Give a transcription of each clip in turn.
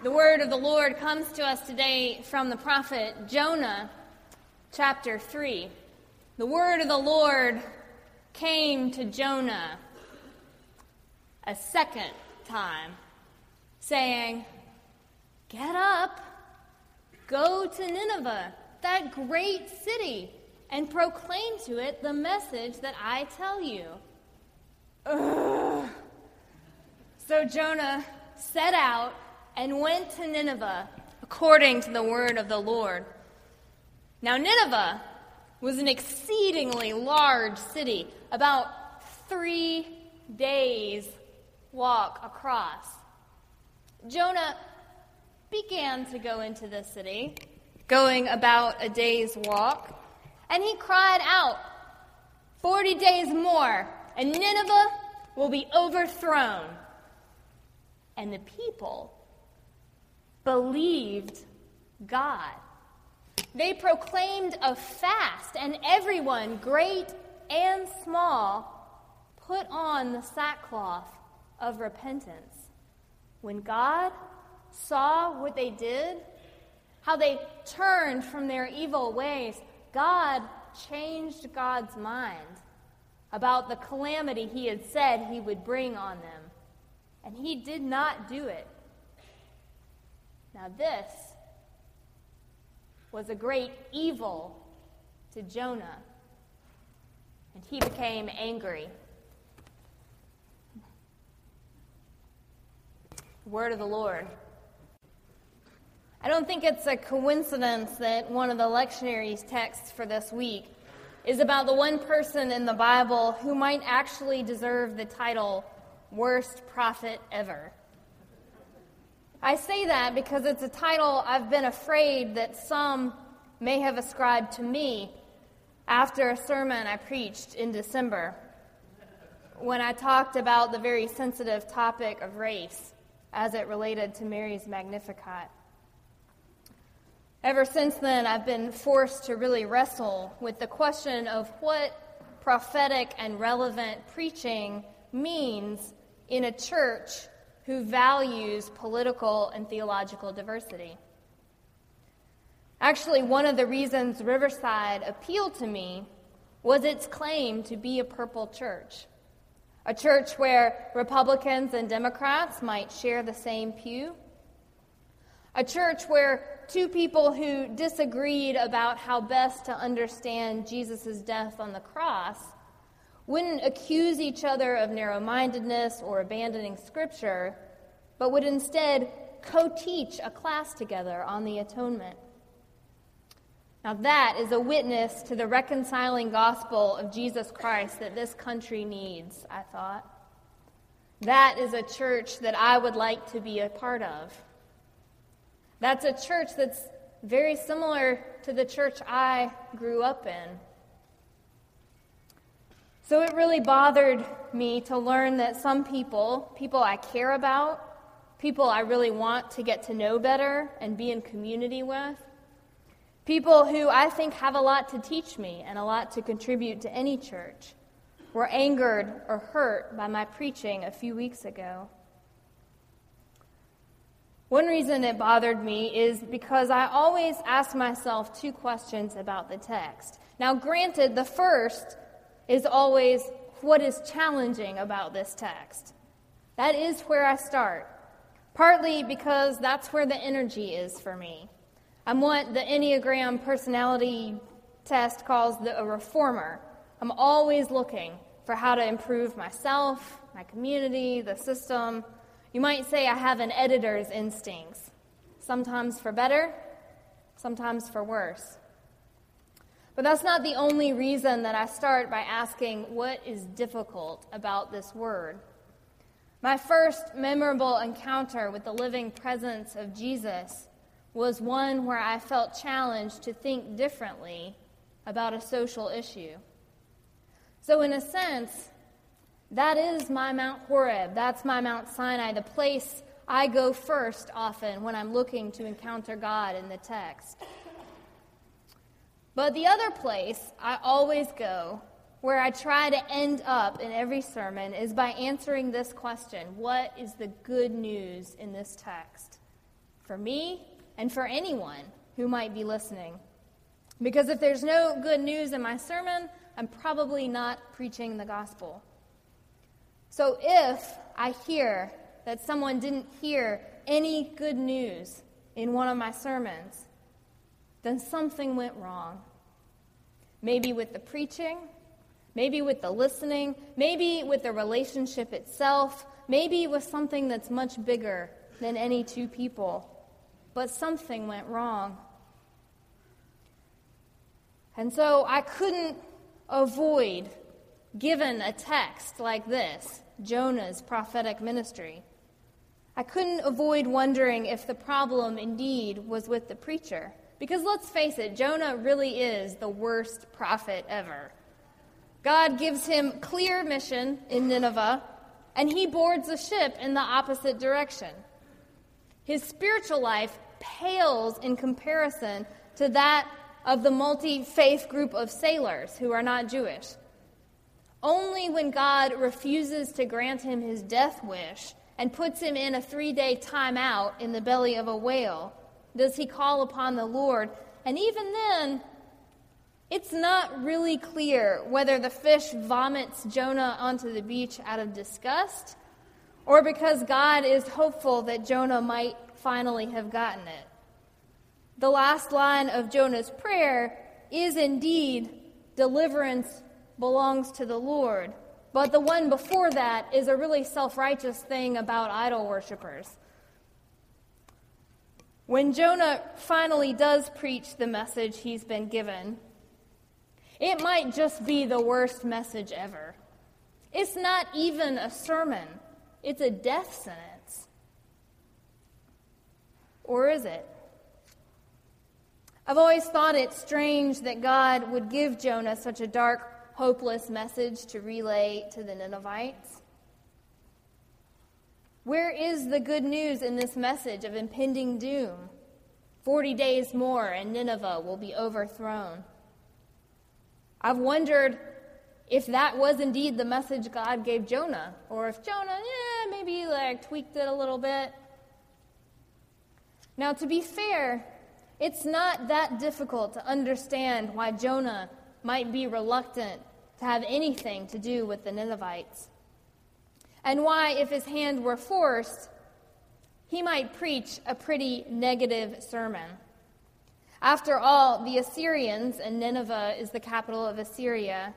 The word of the Lord comes to us today from the prophet Jonah, chapter 3. The word of the Lord came to Jonah a second time, saying, Get up, go to Nineveh, that great city, and proclaim to it the message that I tell you. Ugh. So Jonah set out and went to Nineveh according to the word of the Lord. Now, Nineveh was an exceedingly large city, about three days' walk across. Jonah began to go into the city, going about a day's walk, and he cried out, Forty days more, and Nineveh will be overthrown. And the people believed God. They proclaimed a fast, and everyone, great and small, put on the sackcloth of repentance. When God saw what they did, how they turned from their evil ways, God changed God's mind about the calamity he had said he would bring on them. And he did not do it. Now, this was a great evil to Jonah, and he became angry. Word of the Lord. I don't think it's a coincidence that one of the lectionary's texts for this week is about the one person in the Bible who might actually deserve the title Worst Prophet Ever. I say that because it's a title I've been afraid that some may have ascribed to me after a sermon I preached in December when I talked about the very sensitive topic of race as it related to Mary's Magnificat. Ever since then, I've been forced to really wrestle with the question of what prophetic and relevant preaching means in a church who values political and theological diversity. Actually, one of the reasons Riverside appealed to me was its claim to be a purple church. A church where Republicans and Democrats might share the same pew. A church where two people who disagreed about how best to understand Jesus' death on the cross wouldn't accuse each other of narrow mindedness or abandoning Scripture, but would instead co teach a class together on the atonement. Now, that is a witness to the reconciling gospel of Jesus Christ that this country needs, I thought. That is a church that I would like to be a part of. That's a church that's very similar to the church I grew up in. So it really bothered me to learn that some people, people I care about, people I really want to get to know better and be in community with, people who I think have a lot to teach me and a lot to contribute to any church, were angered or hurt by my preaching a few weeks ago. One reason it bothered me is because I always ask myself two questions about the text. Now, granted, the first is always what is challenging about this text. That is where I start, partly because that's where the energy is for me. I'm what the Enneagram personality test calls the, a reformer. I'm always looking for how to improve myself, my community, the system. You might say I have an editor's instincts, sometimes for better, sometimes for worse. But that's not the only reason that I start by asking what is difficult about this word. My first memorable encounter with the living presence of Jesus was one where I felt challenged to think differently about a social issue. So, in a sense, that is my Mount Horeb. That's my Mount Sinai, the place I go first often when I'm looking to encounter God in the text. But the other place I always go, where I try to end up in every sermon, is by answering this question What is the good news in this text? for me and for anyone who might be listening. Because if there's no good news in my sermon, I'm probably not preaching the gospel. So if I hear that someone didn't hear any good news in one of my sermons, then something went wrong. Maybe with the preaching, maybe with the listening, maybe with the relationship itself, maybe with something that's much bigger than any two people. But something went wrong. And so I couldn't avoid, given a text like this, Jonah's prophetic ministry, I couldn't avoid wondering if the problem indeed was with the preacher. Because let's face it, Jonah really is the worst prophet ever. God gives him clear mission in Nineveh, and he boards a ship in the opposite direction. His spiritual life pales in comparison to that of the multi faith group of sailors who are not Jewish. Only when God refuses to grant him his death wish and puts him in a three day timeout in the belly of a whale does he call upon the Lord. And even then, it's not really clear whether the fish vomits Jonah onto the beach out of disgust or because God is hopeful that Jonah might finally have gotten it. The last line of Jonah's prayer is indeed deliverance belongs to the Lord. But the one before that is a really self righteous thing about idol worshippers. When Jonah finally does preach the message he's been given, it might just be the worst message ever. It's not even a sermon, it's a death sentence. Or is it? I've always thought it strange that God would give Jonah such a dark, hopeless message to relay to the Ninevites. Where is the good news in this message of impending doom? Forty days more and Nineveh will be overthrown. I've wondered if that was indeed the message God gave Jonah, or if Jonah, yeah, maybe like tweaked it a little bit. Now, to be fair, it's not that difficult to understand why Jonah might be reluctant to have anything to do with the Ninevites and why, if his hand were forced, he might preach a pretty negative sermon. After all, the Assyrians, and Nineveh is the capital of Assyria,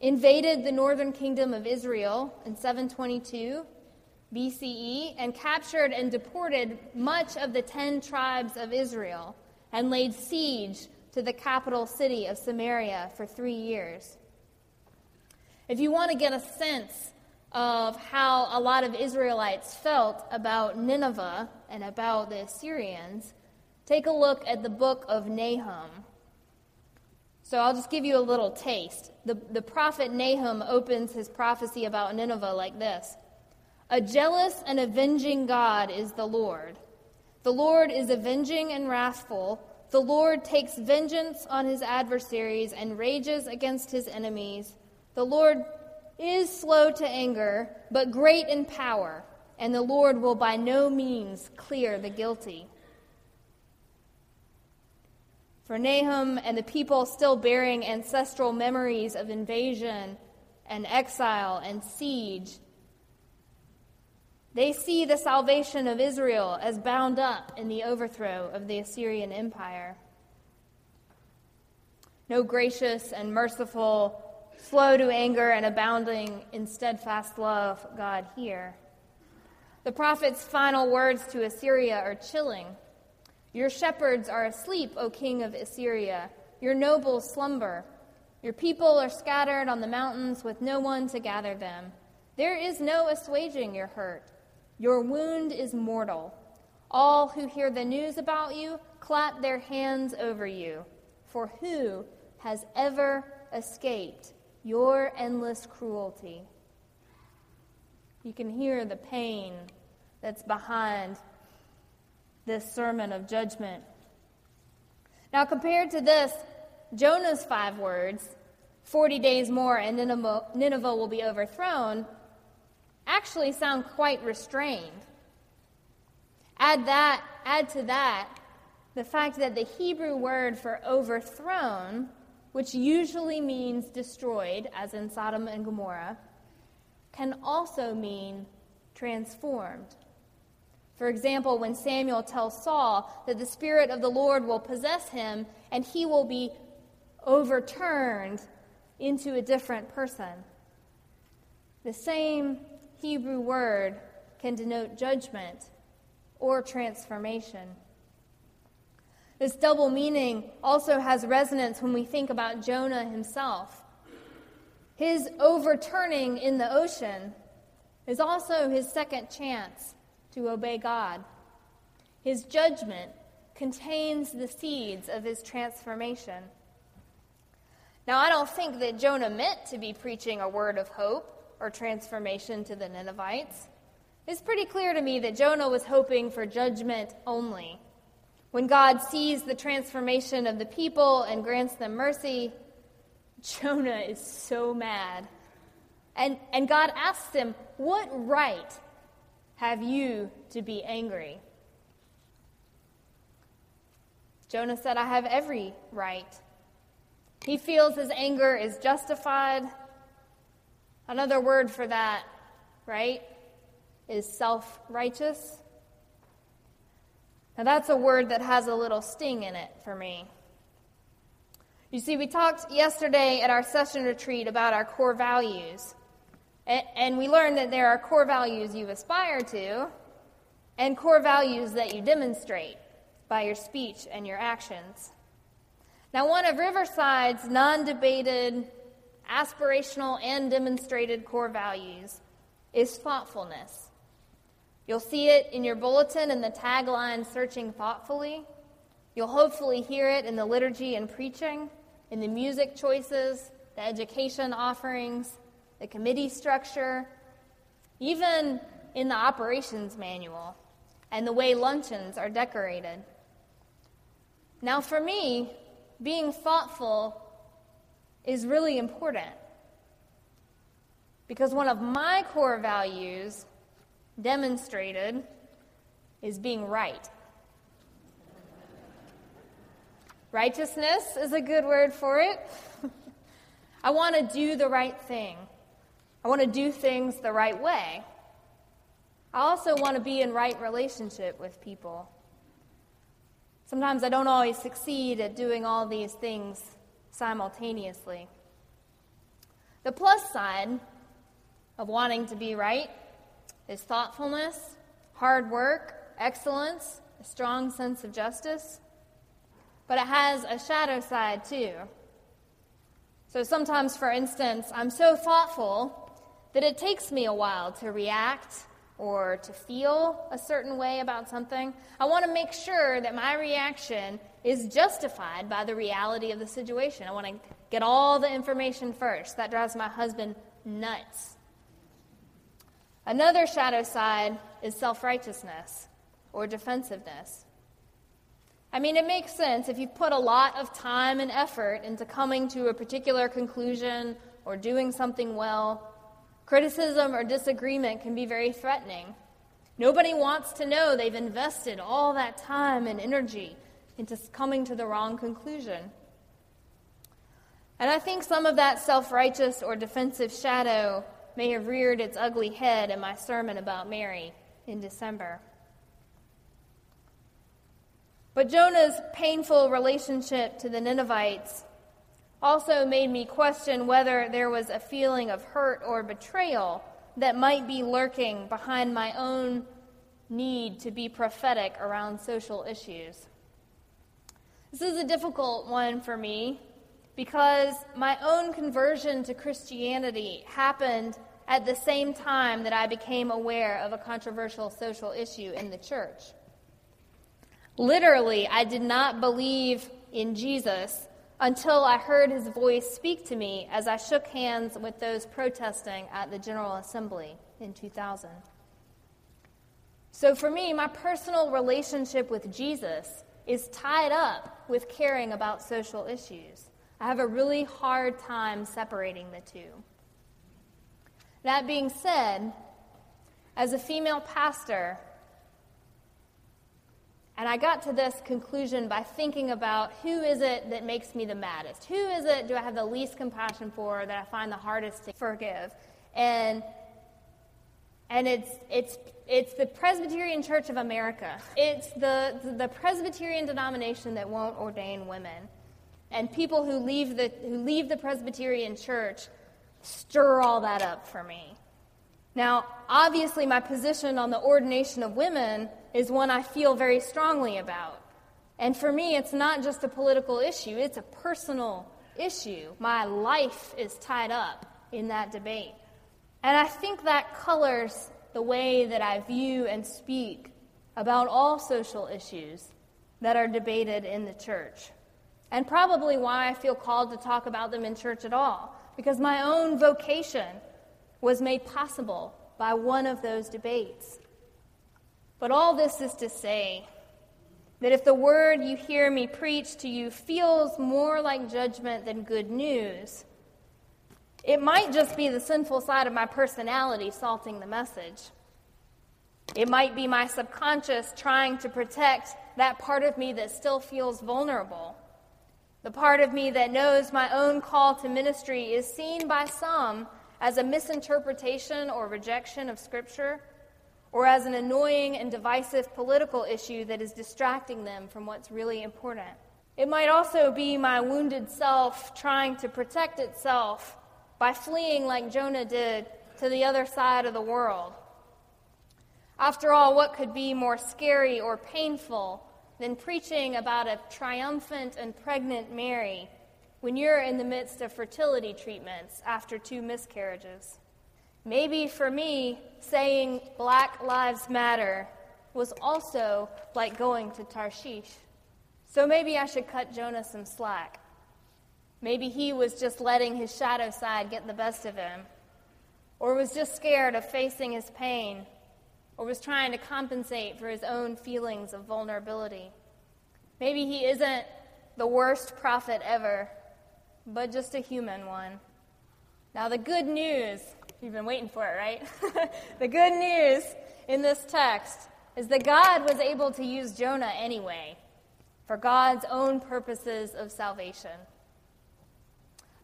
invaded the northern kingdom of Israel in 722 BCE and captured and deported much of the ten tribes of Israel and laid siege to the capital city of Samaria for three years. If you want to get a sense of how a lot of Israelites felt about Nineveh and about the Assyrians, take a look at the book of Nahum. So I'll just give you a little taste. The, the prophet Nahum opens his prophecy about Nineveh like this A jealous and avenging God is the Lord. The Lord is avenging and wrathful. The Lord takes vengeance on his adversaries and rages against his enemies. The Lord is slow to anger, but great in power, and the Lord will by no means clear the guilty. For Nahum and the people still bearing ancestral memories of invasion and exile and siege, they see the salvation of Israel as bound up in the overthrow of the Assyrian Empire. No gracious and merciful slow to anger and abounding in steadfast love, God here. The prophet's final words to Assyria are chilling. Your shepherds are asleep, O king of Assyria. Your nobles slumber. Your people are scattered on the mountains with no one to gather them. There is no assuaging your hurt. Your wound is mortal. All who hear the news about you clap their hands over you. For who has ever escaped your endless cruelty. You can hear the pain that's behind this sermon of judgment. Now, compared to this, Jonah's five words, 40 days more and Nineveh, Nineveh will be overthrown, actually sound quite restrained. Add that, add to that the fact that the Hebrew word for overthrown, which usually means destroyed, as in Sodom and Gomorrah, can also mean transformed. For example, when Samuel tells Saul that the Spirit of the Lord will possess him and he will be overturned into a different person. The same Hebrew word can denote judgment or transformation. This double meaning also has resonance when we think about Jonah himself. His overturning in the ocean is also his second chance to obey God. His judgment contains the seeds of his transformation. Now, I don't think that Jonah meant to be preaching a word of hope or transformation to the Ninevites. It's pretty clear to me that Jonah was hoping for judgment only. When God sees the transformation of the people and grants them mercy, Jonah is so mad. And, and God asks him, What right have you to be angry? Jonah said, I have every right. He feels his anger is justified. Another word for that, right? is self righteous. Now, that's a word that has a little sting in it for me. You see, we talked yesterday at our session retreat about our core values. And we learned that there are core values you aspire to and core values that you demonstrate by your speech and your actions. Now, one of Riverside's non debated, aspirational, and demonstrated core values is thoughtfulness. You'll see it in your bulletin in the tagline, Searching Thoughtfully. You'll hopefully hear it in the liturgy and preaching, in the music choices, the education offerings, the committee structure, even in the operations manual and the way luncheons are decorated. Now, for me, being thoughtful is really important because one of my core values demonstrated is being right. Righteousness is a good word for it. I want to do the right thing. I want to do things the right way. I also want to be in right relationship with people. Sometimes I don't always succeed at doing all these things simultaneously. The plus side of wanting to be right is thoughtfulness, hard work, excellence, a strong sense of justice. But it has a shadow side too. So sometimes, for instance, I'm so thoughtful that it takes me a while to react or to feel a certain way about something. I want to make sure that my reaction is justified by the reality of the situation. I want to get all the information first. That drives my husband nuts. Another shadow side is self righteousness or defensiveness. I mean, it makes sense if you put a lot of time and effort into coming to a particular conclusion or doing something well. Criticism or disagreement can be very threatening. Nobody wants to know they've invested all that time and energy into coming to the wrong conclusion. And I think some of that self righteous or defensive shadow may have reared its ugly head in my sermon about Mary in December. But Jonah's painful relationship to the Ninevites also made me question whether there was a feeling of hurt or betrayal that might be lurking behind my own need to be prophetic around social issues. This is a difficult one for me because my own conversion to Christianity happened at the same time that I became aware of a controversial social issue in the church. Literally, I did not believe in Jesus until I heard his voice speak to me as I shook hands with those protesting at the General Assembly in 2000. So, for me, my personal relationship with Jesus is tied up with caring about social issues. I have a really hard time separating the two. That being said, as a female pastor, And I got to this conclusion by thinking about who is it that makes me the maddest? Who is it do I have the least compassion for that I find the hardest to forgive? And and it's it's it's the Presbyterian Church of America. It's the the Presbyterian denomination that won't ordain women. And people who leave the who leave the Presbyterian Church stir all that up for me. Now, obviously my position on the ordination of women is one I feel very strongly about. And for me, it's not just a political issue, it's a personal issue. My life is tied up in that debate. And I think that colors the way that I view and speak about all social issues that are debated in the church. And probably why I feel called to talk about them in church at all, because my own vocation was made possible by one of those debates. But all this is to say that if the word you hear me preach to you feels more like judgment than good news, it might just be the sinful side of my personality salting the message. It might be my subconscious trying to protect that part of me that still feels vulnerable. The part of me that knows my own call to ministry is seen by some as a misinterpretation or rejection of Scripture or as an annoying and divisive political issue that is distracting them from what's really important. It might also be my wounded self trying to protect itself by fleeing like Jonah did to the other side of the world. After all, what could be more scary or painful than preaching about a triumphant and pregnant Mary when you're in the midst of fertility treatments after two miscarriages? Maybe for me, saying Black Lives Matter was also like going to Tarshish. So maybe I should cut Jonah some slack. Maybe he was just letting his shadow side get the best of him, or was just scared of facing his pain, or was trying to compensate for his own feelings of vulnerability. Maybe he isn't the worst prophet ever, but just a human one. Now, the good news You've been waiting for it, right? the good news in this text is that God was able to use Jonah anyway for God's own purposes of salvation.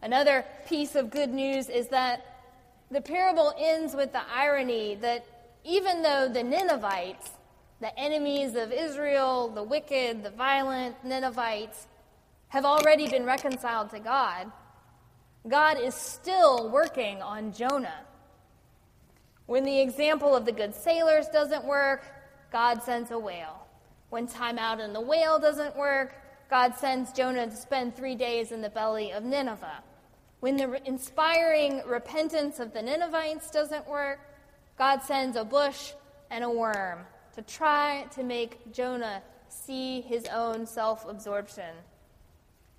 Another piece of good news is that the parable ends with the irony that even though the Ninevites, the enemies of Israel, the wicked, the violent Ninevites, have already been reconciled to God, God is still working on Jonah. When the example of the good sailors doesn't work, God sends a whale. When time out in the whale doesn't work, God sends Jonah to spend three days in the belly of Nineveh. When the inspiring repentance of the Ninevites doesn't work, God sends a bush and a worm to try to make Jonah see his own self absorption.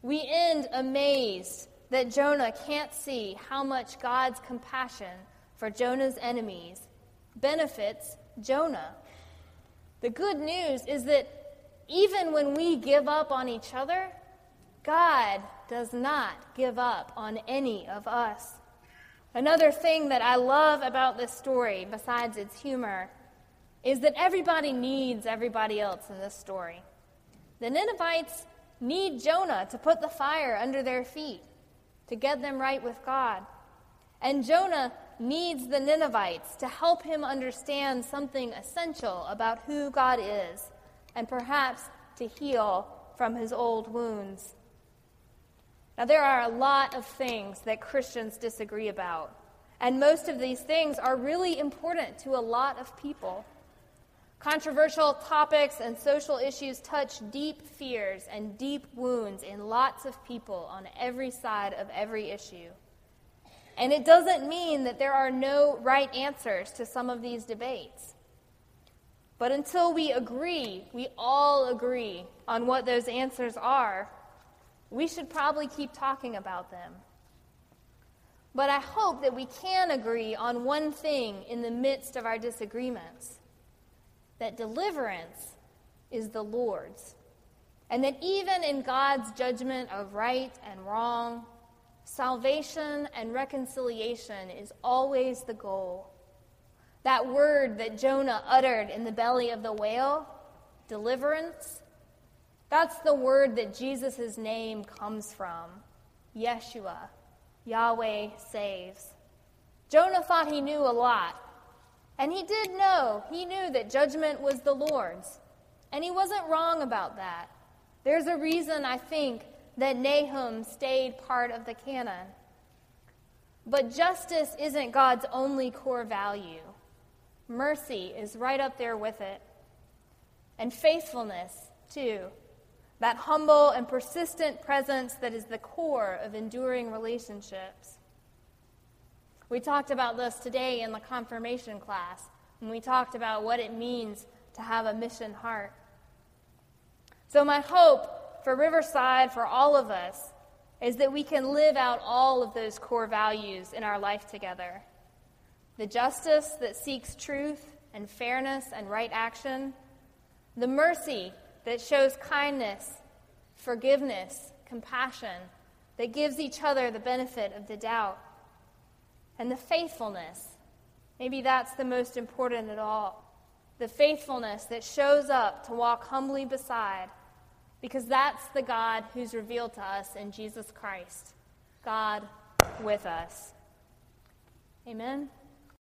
We end amazed that Jonah can't see how much God's compassion for Jonah's enemies benefits Jonah. The good news is that even when we give up on each other, God does not give up on any of us. Another thing that I love about this story, besides its humor, is that everybody needs everybody else in this story. The Ninevites need Jonah to put the fire under their feet, to get them right with God. And Jonah needs the Ninevites to help him understand something essential about who God is and perhaps to heal from his old wounds. Now, there are a lot of things that Christians disagree about, and most of these things are really important to a lot of people. Controversial topics and social issues touch deep fears and deep wounds in lots of people on every side of every issue. And it doesn't mean that there are no right answers to some of these debates. But until we agree, we all agree on what those answers are, we should probably keep talking about them. But I hope that we can agree on one thing in the midst of our disagreements that deliverance is the Lord's. And that even in God's judgment of right and wrong, Salvation and reconciliation is always the goal. That word that Jonah uttered in the belly of the whale deliverance. That's the word that Jesus' name comes from Yeshua. Yahweh saves. Jonah thought he knew a lot. And he did know, he knew that judgment was the Lord's. And he wasn't wrong about that. There's a reason, I think, that Nahum stayed part of the canon. But justice isn't God's only core value. Mercy is right up there with it. And faithfulness, too. That humble and persistent presence that is the core of enduring relationships. We talked about this today in the confirmation class, and we talked about what it means to have a mission heart. So, my hope for Riverside, for all of us, is that we can live out all of those core values in our life together the justice that seeks truth and fairness and right action, the mercy that shows kindness, forgiveness, compassion, that gives each other the benefit of the doubt, and the faithfulness. Maybe that's the most important at all. The faithfulness that shows up to walk humbly beside because that's the God who's revealed to us in Jesus Christ. God with us. Amen.